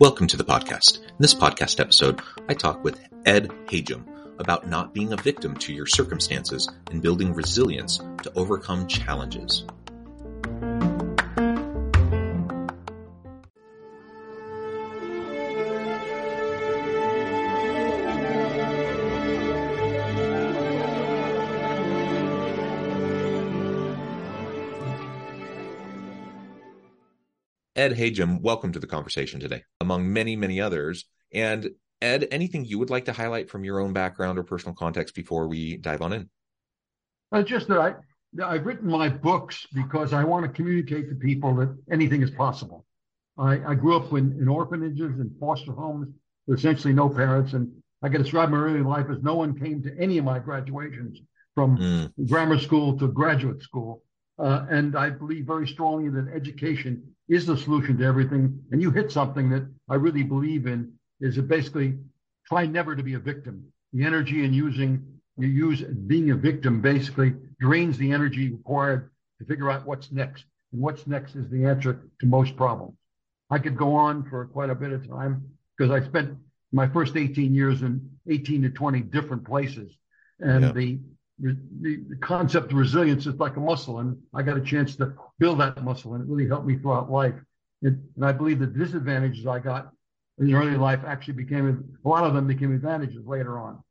Welcome to the podcast. In this podcast episode, I talk with Ed Hajim about not being a victim to your circumstances and building resilience to overcome challenges. Ed Hajim, welcome to the conversation today, among many, many others. And Ed, anything you would like to highlight from your own background or personal context before we dive on in? Uh, just that I, I've written my books because I want to communicate to people that anything is possible. I, I grew up in, in orphanages and foster homes with essentially no parents. And I can describe my early life as no one came to any of my graduations from mm. grammar school to graduate school. Uh, and I believe very strongly that education is the solution to everything. And you hit something that I really believe in is that basically try never to be a victim. The energy in using you use being a victim basically drains the energy required to figure out what's next. And what's next is the answer to most problems. I could go on for quite a bit of time because I spent my first 18 years in 18 to 20 different places. And yeah. the the, the concept of resilience is like a muscle, and I got a chance to build that muscle, and it really helped me throughout life. and I believe the disadvantages I got in early life actually became a lot of them became advantages later on.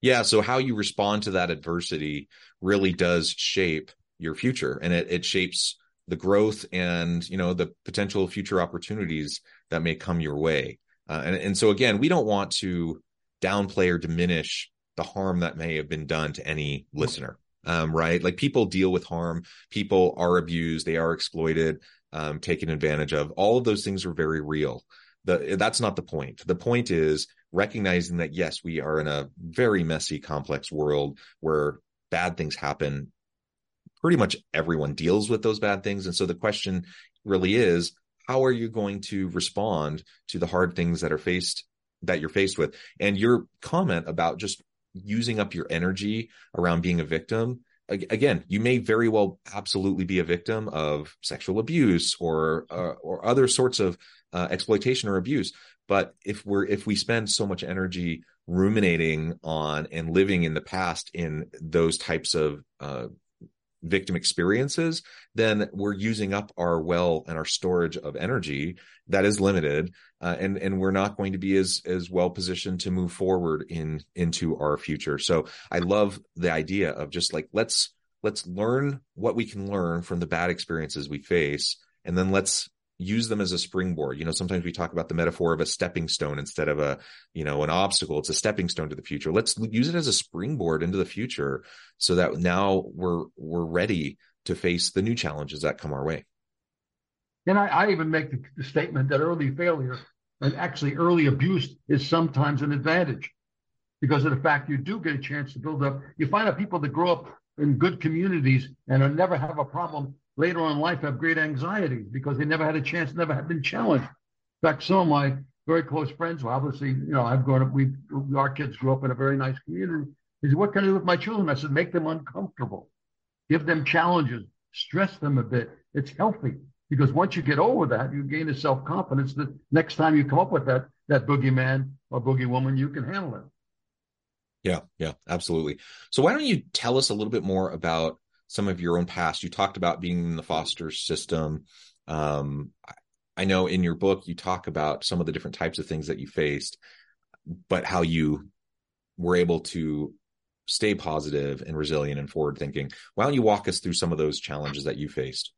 Yeah, so how you respond to that adversity really does shape your future, and it it shapes the growth and you know the potential future opportunities that may come your way. Uh, and and so again, we don't want to downplay or diminish the harm that may have been done to any listener. Um, right? Like people deal with harm, people are abused, they are exploited, um, taken advantage of. All of those things are very real. The, that's not the point. The point is recognizing that yes, we are in a very messy, complex world where bad things happen. Pretty much everyone deals with those bad things. And so the question really is, how are you going to respond to the hard things that are faced that you're faced with? And your comment about just using up your energy around being a victim. Again you may very well absolutely be a victim of sexual abuse or uh, or other sorts of uh, exploitation or abuse. But if we're if we spend so much energy ruminating on and living in the past in those types of uh, victim experiences, then we're using up our well and our storage of energy that is limited, uh, and and we're not going to be as as well positioned to move forward in into our future. So I love the idea of just like let's let's learn what we can learn from the bad experiences we face, and then let's use them as a springboard. You know, sometimes we talk about the metaphor of a stepping stone instead of a, you know, an obstacle. It's a stepping stone to the future. Let's use it as a springboard into the future so that now we're, we're ready to face the new challenges that come our way. And I, I even make the, the statement that early failure and actually early abuse is sometimes an advantage because of the fact you do get a chance to build up. You find out people that grow up in good communities and never have a problem later on in life have great anxiety because they never had a chance, never have been challenged. In fact, some of my very close friends, well, obviously, you know, I've grown up, we, our kids grew up in a very nice community. He said, what can I do with my children? I said, make them uncomfortable, give them challenges, stress them a bit. It's healthy because once you get over that, you gain a self confidence that next time you come up with that, that boogeyman or boogie woman, you can handle it. Yeah, yeah, absolutely. So why don't you tell us a little bit more about some of your own past. You talked about being in the foster system. Um, I know in your book you talk about some of the different types of things that you faced, but how you were able to stay positive and resilient and forward thinking. Why don't you walk us through some of those challenges that you faced?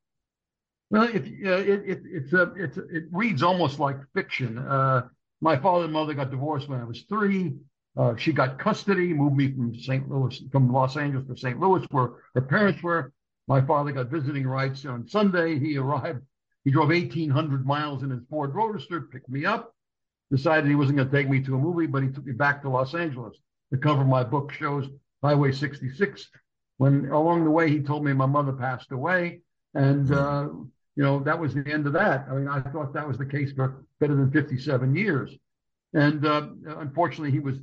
Well, it, it, it, it's a, it's it reads almost like fiction. Uh, my father and mother got divorced when I was three. Uh, she got custody, moved me from St. Louis, from Los Angeles to St. Louis, where her parents were. My father got visiting rights on Sunday. He arrived. He drove 1,800 miles in his Ford Roadster, picked me up, decided he wasn't going to take me to a movie, but he took me back to Los Angeles. The cover of my book shows Highway 66. When along the way, he told me my mother passed away. And, uh, you know, that was the end of that. I mean, I thought that was the case for better than 57 years. And uh, unfortunately, he was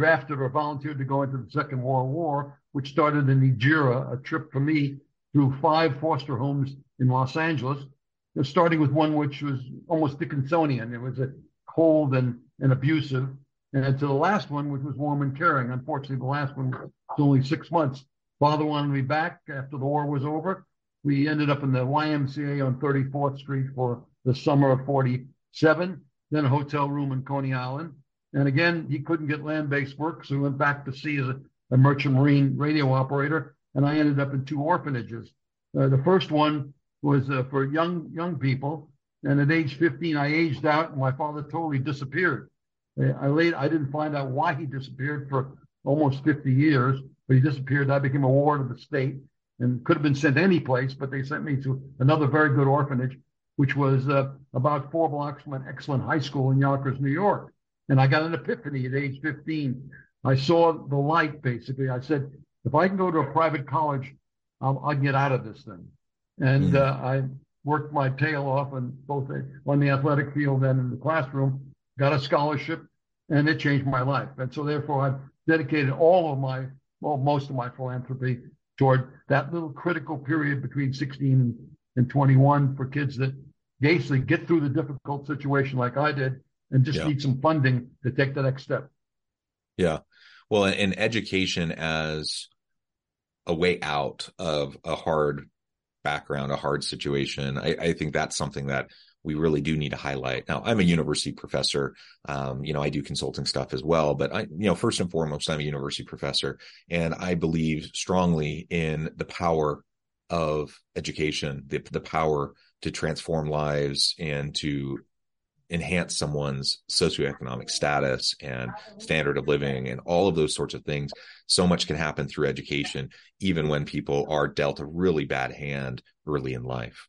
drafted or volunteered to go into the Second World War, which started in Nigeria, a trip for me through five foster homes in Los Angeles, starting with one which was almost Dickinsonian. It was a cold and, and abusive. And to the last one, which was warm and caring. Unfortunately, the last one was only six months. Father wanted me back after the war was over. We ended up in the YMCA on 34th Street for the summer of 47, then a hotel room in Coney Island. And again, he couldn't get land-based work, so he went back to sea as a, a merchant marine radio operator. And I ended up in two orphanages. Uh, the first one was uh, for young young people, and at age 15, I aged out, and my father totally disappeared. Uh, I laid, I didn't find out why he disappeared for almost 50 years, but he disappeared. I became a ward of the state and could have been sent any place, but they sent me to another very good orphanage, which was uh, about four blocks from an excellent high school in Yonkers, New York. And I got an epiphany at age 15. I saw the light, basically. I said, if I can go to a private college, I'll, I'll get out of this thing. And mm uh, I worked my tail off on both on the athletic field and in the classroom, got a scholarship, and it changed my life. And so therefore, I've dedicated all of my, well, most of my philanthropy toward that little critical period between 16 and 21 for kids that basically get through the difficult situation like I did and just yeah. need some funding to take the next step. Yeah. Well, in education as a way out of a hard background, a hard situation, I, I think that's something that we really do need to highlight. Now, I'm a university professor. Um, you know, I do consulting stuff as well, but I, you know, first and foremost, I'm a university professor and I believe strongly in the power of education, the, the power to transform lives and to enhance someone's socioeconomic status and standard of living and all of those sorts of things. So much can happen through education, even when people are dealt a really bad hand early in life.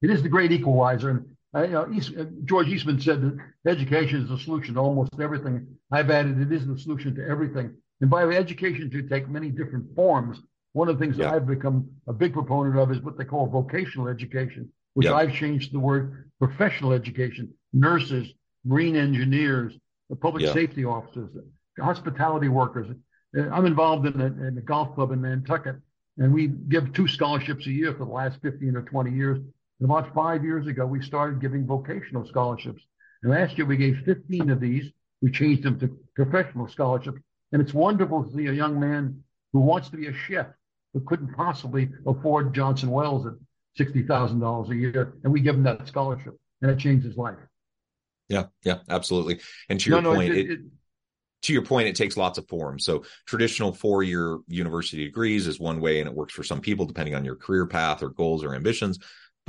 It is the great equalizer. And uh, you know, East, uh, George Eastman said that education is the solution to almost everything. I've added it is the solution to everything. And by the way, education should take many different forms. One of the things yeah. that I've become a big proponent of is what they call vocational education, which yeah. I've changed the word professional education, nurses, marine engineers, the public yeah. safety officers, hospitality workers. Uh, I'm involved in a, in a golf club in Nantucket, and we give two scholarships a year for the last 15 or 20 years And about five years ago, we started giving vocational scholarships. And last year we gave 15 of these. We changed them to professional scholarships. And it's wonderful to see a young man who wants to be a chef who couldn't possibly afford Johnson Wales at $60,000 a year. And we give him that scholarship and it changed his life. Yeah, yeah, absolutely. And to your no, point, it, it, to your point, it takes lots of forms. So traditional four-year university degrees is one way, and it works for some people depending on your career path or goals or ambitions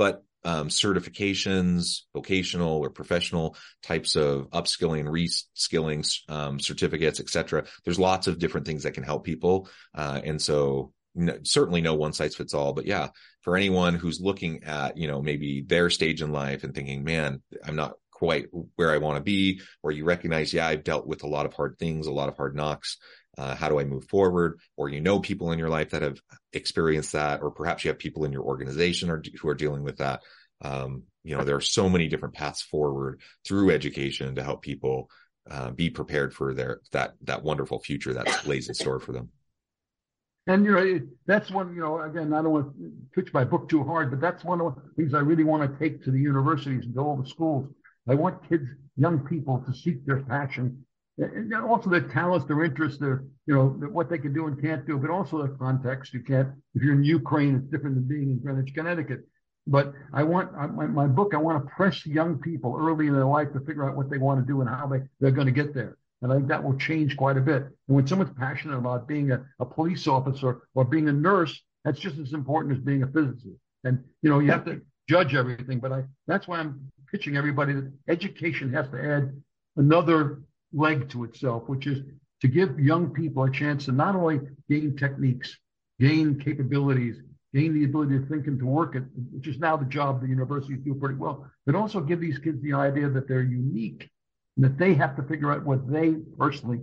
but um, certifications, vocational or professional types of upskilling, reskilling um, certificates, etc. There's lots of different things that can help people, uh, and so no, certainly no one size fits all. But yeah, for anyone who's looking at you know maybe their stage in life and thinking, man, I'm not quite where I want to be, or you recognize, yeah, I've dealt with a lot of hard things, a lot of hard knocks uh, how do I move forward? Or you know people in your life that have experienced that, or perhaps you have people in your organization or, who are dealing with that. Um, you know, there are so many different paths forward through education to help people uh, be prepared for their that that wonderful future that lays in store for them. And you know, that's one. You know, again, I don't want to pitch my book too hard, but that's one of the things I really want to take to the universities and to all the schools. I want kids, young people, to seek their passion and also their talents, their interests, their you know what they can do and can't do, but also the context. You can't if you're in Ukraine, it's different than being in Greenwich, Connecticut. But I want my, my book. I want to press young people early in their life to figure out what they want to do and how they they're going to get there. And I think that will change quite a bit. And when someone's passionate about being a, a police officer or being a nurse, that's just as important as being a physicist. And you know you have to judge everything. But I that's why I'm pitching everybody that education has to add another leg to itself, which is to give young people a chance to not only gain techniques, gain capabilities, gain the ability to think and to work it, which is now the job the universities do pretty well, but also give these kids the idea that they're unique that they have to figure out what they personally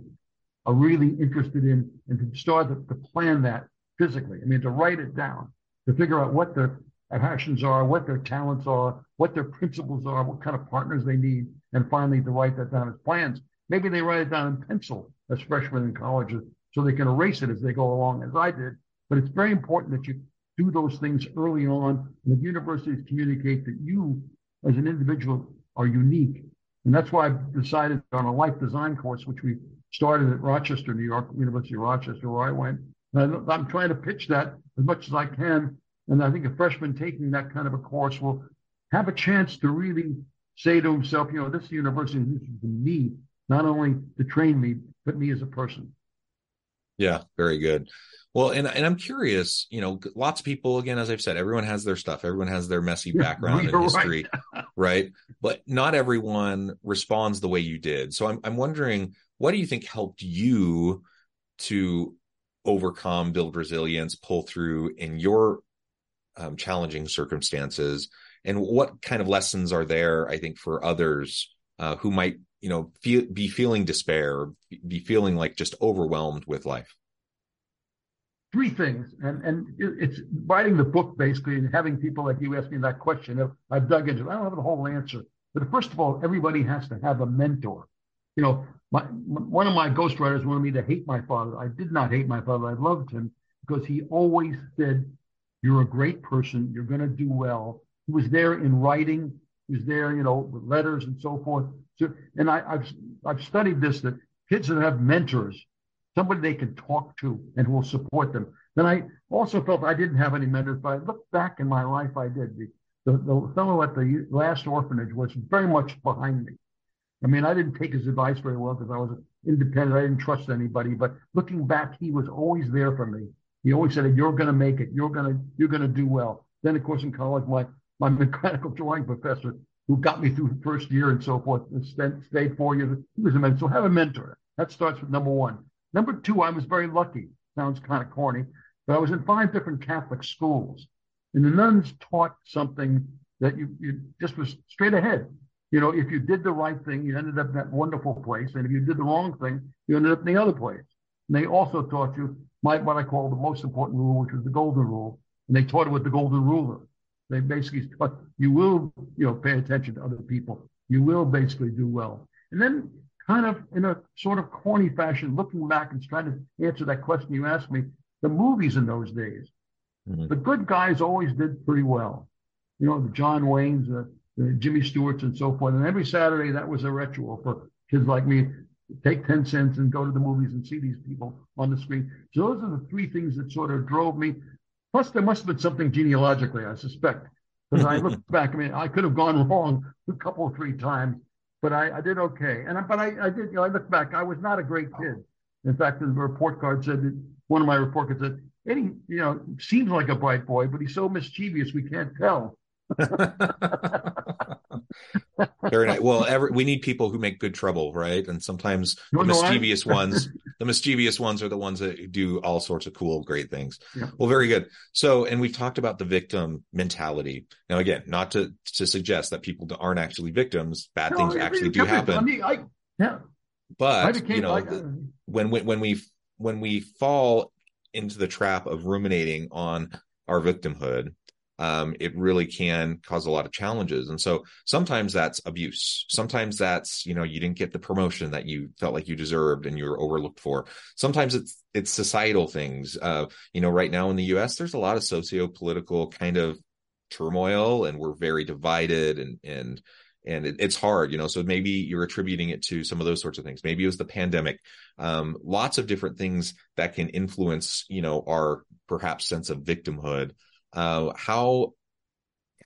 are really interested in and to start to, to plan that physically. I mean, to write it down, to figure out what their passions are, what their talents are, what their principles are, what kind of partners they need, and finally to write that down as plans. Maybe they write it down in pencil as freshmen in college so they can erase it as they go along, as I did. But it's very important that you do those things early on, and the universities communicate that you, as an individual, are unique. And that's why I've decided on a life design course, which we started at Rochester, New York, University of Rochester, where I went. And I'm trying to pitch that as much as I can. And I think a freshman taking that kind of a course will have a chance to really say to himself, you know, this university is me, not only to train me, but me as a person. Yeah, very good. Well, and and I'm curious, you know, lots of people, again, as I've said, everyone has their stuff, everyone has their messy background and history, right. right? But not everyone responds the way you did. So I'm I'm wondering, what do you think helped you to overcome, build resilience, pull through in your um, challenging circumstances? And what kind of lessons are there, I think, for others uh, who might, you know, feel, be feeling despair, be feeling like just overwhelmed with life? Three things, and and it's writing the book basically, and having people like you ask me that question. I've dug into. It. I don't have the whole answer, but first of all, everybody has to have a mentor. You know, my, one of my ghostwriters wanted me to hate my father. I did not hate my father. I loved him because he always said, "You're a great person. You're going to do well." He was there in writing. He was there, you know, with letters and so forth. So, and I, I've I've studied this that kids that have mentors, somebody they can talk to and who will support them. Then I also felt I didn't have any mentors, but I looked back in my life, I did. The, the, the fellow at the last orphanage was very much behind me. I mean, I didn't take his advice very well because I was independent. I didn't trust anybody. But looking back, he was always there for me. He always said, "You're going to make it. You're going to you're going to do well." Then, of course, in college, my my mechanical drawing professor, who got me through the first year and so forth, and spent, stayed four years. He was a mentor. So have a mentor. That starts with number one. Number two, I was very lucky. Sounds kind of corny, but I was in five different Catholic schools, and the nuns taught something that you, you just was straight ahead. You know, if you did the right thing, you ended up in that wonderful place, and if you did the wrong thing, you ended up in the other place. And they also taught you my, what I call the most important rule, which was the golden rule, and they taught it with the golden ruler. They basically but you will, you know, pay attention to other people. You will basically do well. And then kind of in a sort of corny fashion, looking back and trying to answer that question you asked me, the movies in those days, mm-hmm. the good guys always did pretty well. You know, the John Waynes, the, the Jimmy Stewarts, and so forth. And every Saturday, that was a ritual for kids like me. Take 10 cents and go to the movies and see these people on the screen. So those are the three things that sort of drove me. Plus, there must have been something genealogically, I suspect. Because I look back, I mean, I could have gone wrong a couple three times, but I, I did okay. And but I, I did, you know, I look back, I was not a great kid. In fact, the report card said that one of my report cards said, Eddie, you know, seems like a bright boy, but he's so mischievous we can't tell. Very nice. Well, every, we need people who make good trouble, right? And sometimes no, the no, mischievous ones, the mischievous ones are the ones that do all sorts of cool, great things. Yeah. Well, very good. So, and we've talked about the victim mentality. Now, again, not to to suggest that people aren't actually victims. Bad no, things actually do happen. I mean, I, yeah. But became, you know, I, uh, when when when we when we fall into the trap of ruminating on our victimhood um, it really can cause a lot of challenges. And so sometimes that's abuse. Sometimes that's, you know, you didn't get the promotion that you felt like you deserved and you were overlooked for. Sometimes it's, it's societal things. Uh, you know, right now in the US, there's a lot of socio-political kind of turmoil and we're very divided and, and, and it, it's hard, you know, so maybe you're attributing it to some of those sorts of things. Maybe it was the pandemic. Um, lots of different things that can influence, you know, our perhaps sense of victimhood uh, how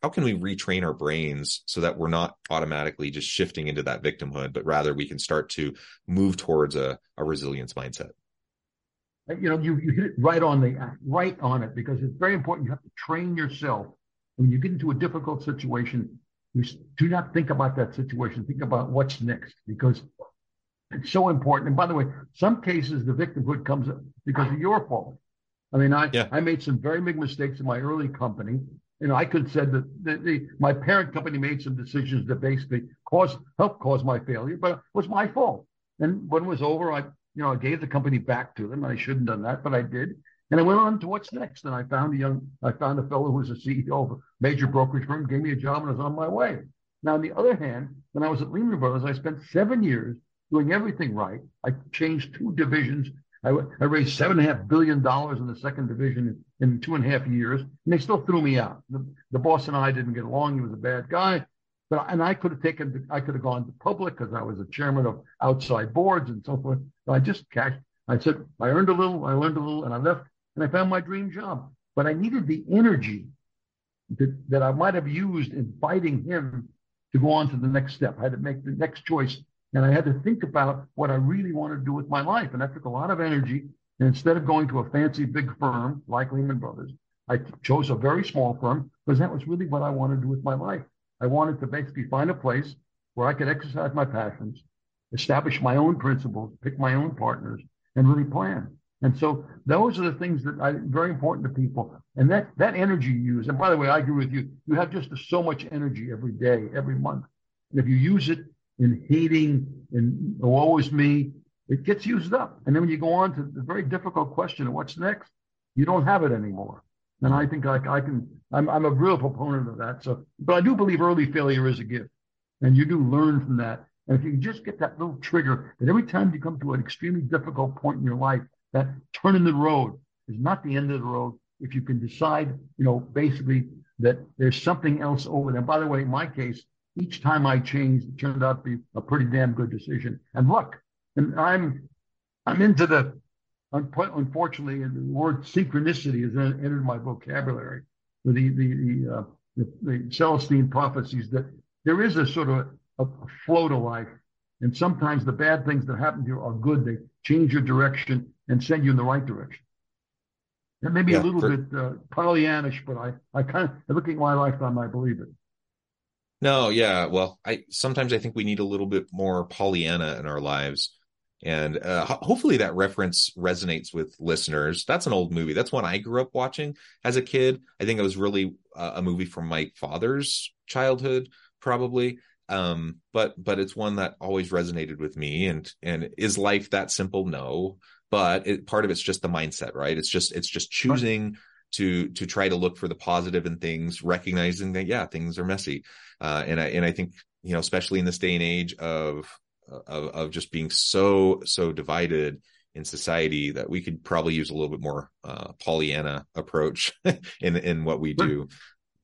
how can we retrain our brains so that we're not automatically just shifting into that victimhood, but rather we can start to move towards a, a resilience mindset? You know, you, you hit it right on the right on it because it's very important. You have to train yourself when you get into a difficult situation. You do not think about that situation. Think about what's next because It's so important. And by the way, some cases the victimhood comes because of your fault. I mean, I yeah. I made some very big mistakes in my early company. You know, I could have said that the, the, my parent company made some decisions that basically caused helped cause my failure, but it was my fault. And when it was over, I you know I gave the company back to them. I shouldn't have done that, but I did. And I went on to what's next. And I found a young, I found a fellow who was a CEO of a major brokerage firm, gave me a job, and I was on my way. Now, on the other hand, when I was at Lehman Brothers, I spent seven years doing everything right. I changed two divisions. I, I raised seven and a half billion dollars in the second division in, two and a half years, and they still threw me out. The, the boss and I didn't get along. He was a bad guy, but and I could have taken, I could have gone to public because I was a chairman of outside boards and so forth. So I just cashed. I said I earned a little, I learned a little, and I left, and I found my dream job. But I needed the energy that, that I might have used in fighting him to go on to the next step. I had to make the next choice and I had to think about what I really wanted to do with my life. And that took a lot of energy. And instead of going to a fancy big firm like Lehman Brothers, I chose a very small firm because that was really what I wanted to do with my life. I wanted to basically find a place where I could exercise my passions, establish my own principles, pick my own partners, and really plan. And so those are the things that are very important to people. And that, that energy you use, and by the way, I agree with you, you have just so much energy every day, every month. And if you use it in hating and is me, it gets used up. And then when you go on to the very difficult question of what's next, you don't have it anymore. And I think I, I can, I'm, I'm a real proponent of that. So, but I do believe early failure is a gift and you do learn from that. And if you just get that little trigger that every time you come to an extremely difficult point in your life, that turn in the road is not the end of the road. If you can decide, you know, basically that there's something else over there. By the way, in my case, each time I changed, it turned out to be a pretty damn good decision. And look, and I'm I'm into the unfortunately the word synchronicity has entered my vocabulary with the the the, uh, the, the Celestine prophecies that there is a sort of a, a flow to life, and sometimes the bad things that happen to you are good. They change your direction and send you in the right direction. That may be yeah, a little for, bit uh, Pollyannish, but I I kind of looking at my lifetime, I believe it. No, yeah. Well, I sometimes I think we need a little bit more Pollyanna in our lives. And uh, ho- hopefully that reference resonates with listeners. That's an old movie. That's one I grew up watching as a kid. I think it was really uh, a movie from my father's childhood, probably. Um, but but it's one that always resonated with me. And and is life that simple? No, but it, part of it's just the mindset, right? It's just it's just choosing to to try to look for the positive in things, recognizing that yeah, things are messy. Uh, and I and I think you know, especially in this day and age of of, of just being so so divided in society, that we could probably use a little bit more uh, Pollyanna approach in in what we do.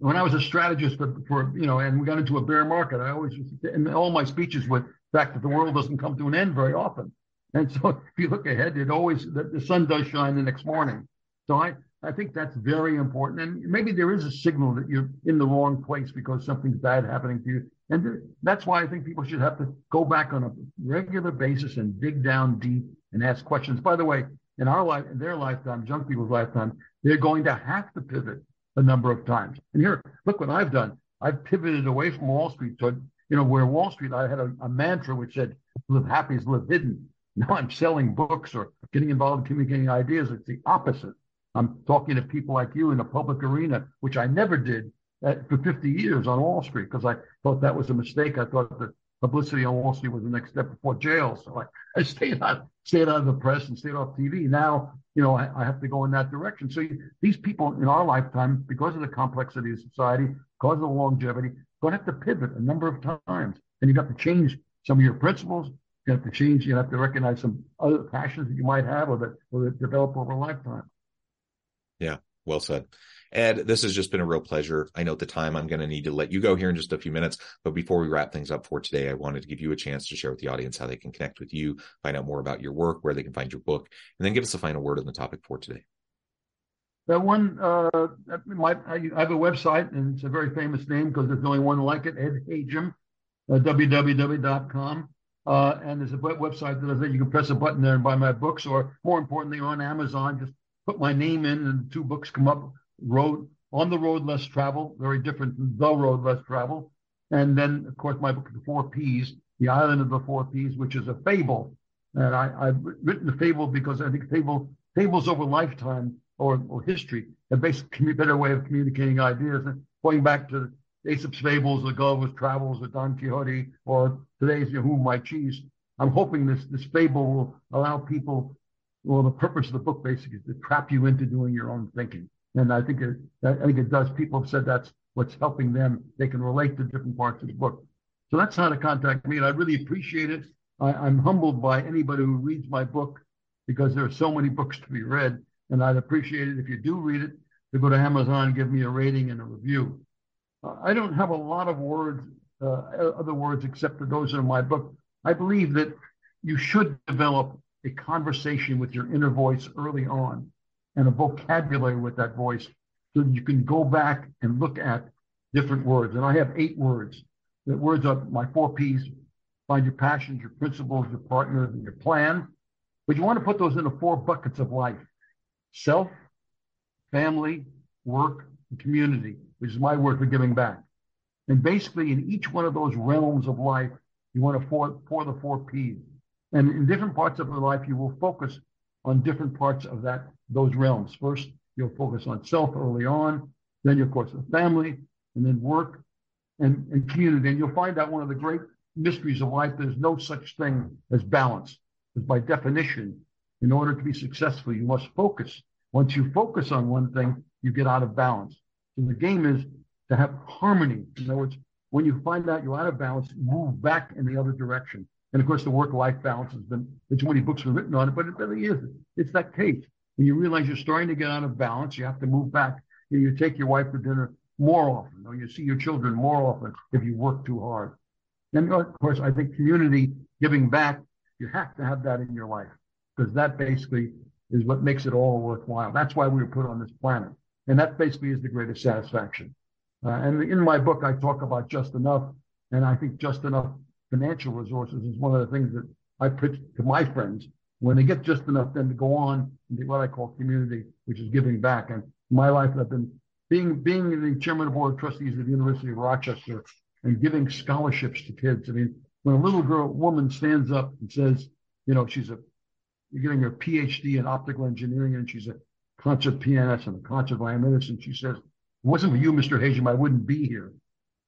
When I was a strategist for, for you know, and we got into a bear market, I always in all my speeches with the fact that the world doesn't come to an end very often. And so if you look ahead, it always the, the sun does shine the next morning. So I I think that's very important. And maybe there is a signal that you're in the wrong place because something's bad happening to you. And that's why I think people should have to go back on a regular basis and dig down deep and ask questions. By the way, in our life, in their lifetime, young people's lifetime, they're going to have to pivot a number of times. And here, look what I've done. I've pivoted away from Wall Street to, you know, where Wall Street, I had a, a mantra which said, live happy is live hidden. Now I'm selling books or getting involved in communicating ideas. It's the opposite. I'm talking to people like you in a public arena, which I never did at, for 50 years on Wall Street because I thought that was a mistake. I thought that publicity on Wall Street was the next step before jail. So I, I stayed out, stayed out of the press and stayed off TV. Now, you know, I, I have to go in that direction. So you, these people in our lifetime, because of the complexity of society, because of the longevity, going to have to pivot a number of times. And you have got to change some of your principles. You have to change. You have to recognize some other passions that you might have or that, or that develop over a lifetime. Yeah, well said. Ed, this has just been a real pleasure. I know at the time I'm going to need to let you go here in just a few minutes. But before we wrap things up for today, I wanted to give you a chance to share with the audience how they can connect with you, find out more about your work, where they can find your book, and then give us a final word on the topic for today. That one, uh, my, I have a website, and it's a very famous name because there's only one like it, Ed Hajim, uh, www.com. Uh, and there's a website that I think you can press a button there and buy my books, or more importantly, on Amazon, just put my name in, and two books come up. Road on the road less travel, very different than the road less travel. And then, of course, my book, The Four Ps, The Island of the Four Ps, which is a fable And I, have written the fable because I think fable, fables over lifetime or, or history are basically a better way of communicating ideas. And going back to Aesop's fables, the Gulliver's Travels, or Don Quixote, or today's Who Moved My Cheese. I'm hoping this this fable will allow people. Well, the purpose of the book basically is to trap you into doing your own thinking, and I think it I think it does. People have said that's what's helping them. They can relate to different parts of the book. So that's how to contact me, and I really appreciate it. I, I'm humbled by anybody who reads my book because there are so many books to be read, and I'd appreciate it if you do read it to go to Amazon give me a rating and a review. I don't have a lot of words, uh, other words except for those in my book. I believe that you should develop a conversation with your inner voice early on and a vocabulary with that voice so that you can go back and look at different words. And I have eight words. The words are my four P's. Find your passions, your principles, your partners, and your plan. But you want to put those into four buckets of life. Self, family, work, and community which is my word for giving back. And basically, in each one of those realms of life, you want to pour, pour the four P's. And in different parts of your life, you will focus on different parts of that those realms. First, you'll focus on self early on, then, of course, the family, and then work and, and community. And you'll find out one of the great mysteries of life there's no such thing as balance. Because by definition, in order to be successful, you must focus. Once you focus on one thing, you get out of balance. So the game is to have harmony. In other words, when you find out you're out of balance, move back in the other direction. And of course, the work-life balance has been, there's many books written on it, but it really is. It's that case. When you realize you're starting to get out of balance, you have to move back. You, you take your wife to dinner more often, or you see your children more often if you work too hard. And of course, I think community giving back, you have to have that in your life because that basically is what makes it all worthwhile. That's why we were put on this planet. And that basically is the greatest satisfaction. Uh, and in my book, I talk about just enough. And I think just enough financial resources is one of the things that I pitch to my friends. When they get just enough, then to go on into what I call community, which is giving back. And my life, I've been being being the chairman of board of trustees of the University of Rochester and giving scholarships to kids. I mean, when a little girl, woman stands up and says, you know, she's a, you're getting her PhD in optical engineering and she's a concert pianist and a concert violinist, and she says, "It wasn't for you, Mr. Hajim, I wouldn't be here."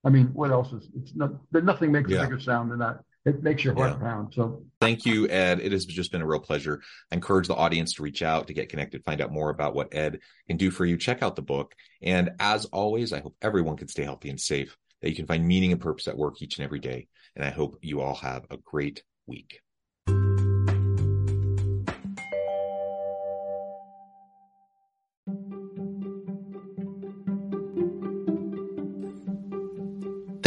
I mean, what else is? It's not. Nothing makes yeah. a bigger sound than that. It makes your heart yeah. pound. So, thank you, Ed. It has just been a real pleasure. I encourage the audience to reach out to get connected, find out more about what Ed can do for you. Check out the book, and as always, I hope everyone can stay healthy and safe. That you can find meaning and purpose at work each and every day. And I hope you all have a great week.